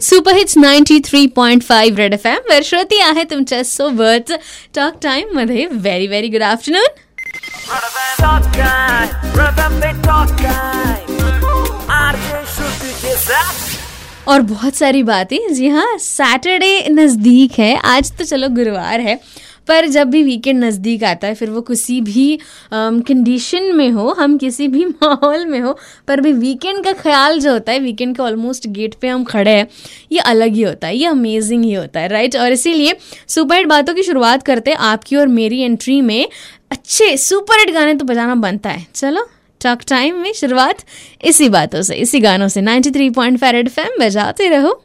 Super hits 93.5 Red F M वर आहे तुमच्या talk time मध्ये व्हेरी व्हेरी गुड आफ्टरनून और बहुत सारी बातें जी हाँ सैटरडे नज़दीक है। आज तो चलो गुरुवार है। पर जब भी वीकेंड नज़दीक आता है, फिर वो किसी भी कंडीशन में हो, हम किसी भी माहौल में हो, पर भी वीकेंड का ख्याल जो होता है वीकेंड के ऑलमोस्ट गेट पे हम खड़े हैं, ये अलग ही होता है, ये अमेजिंग ही होता है राइट और इसीलिए सुपर हिट बातों की शुरुआत करते हैं आपकी और मेरी एंट्री में। अच्छे सुपर हिट गाने तो बजाना बनता है। चलो टॉक टाइम में शुरुआत इसी बातों से, इसी गानों से। 93.5 रेड एफएम बजाते रहो।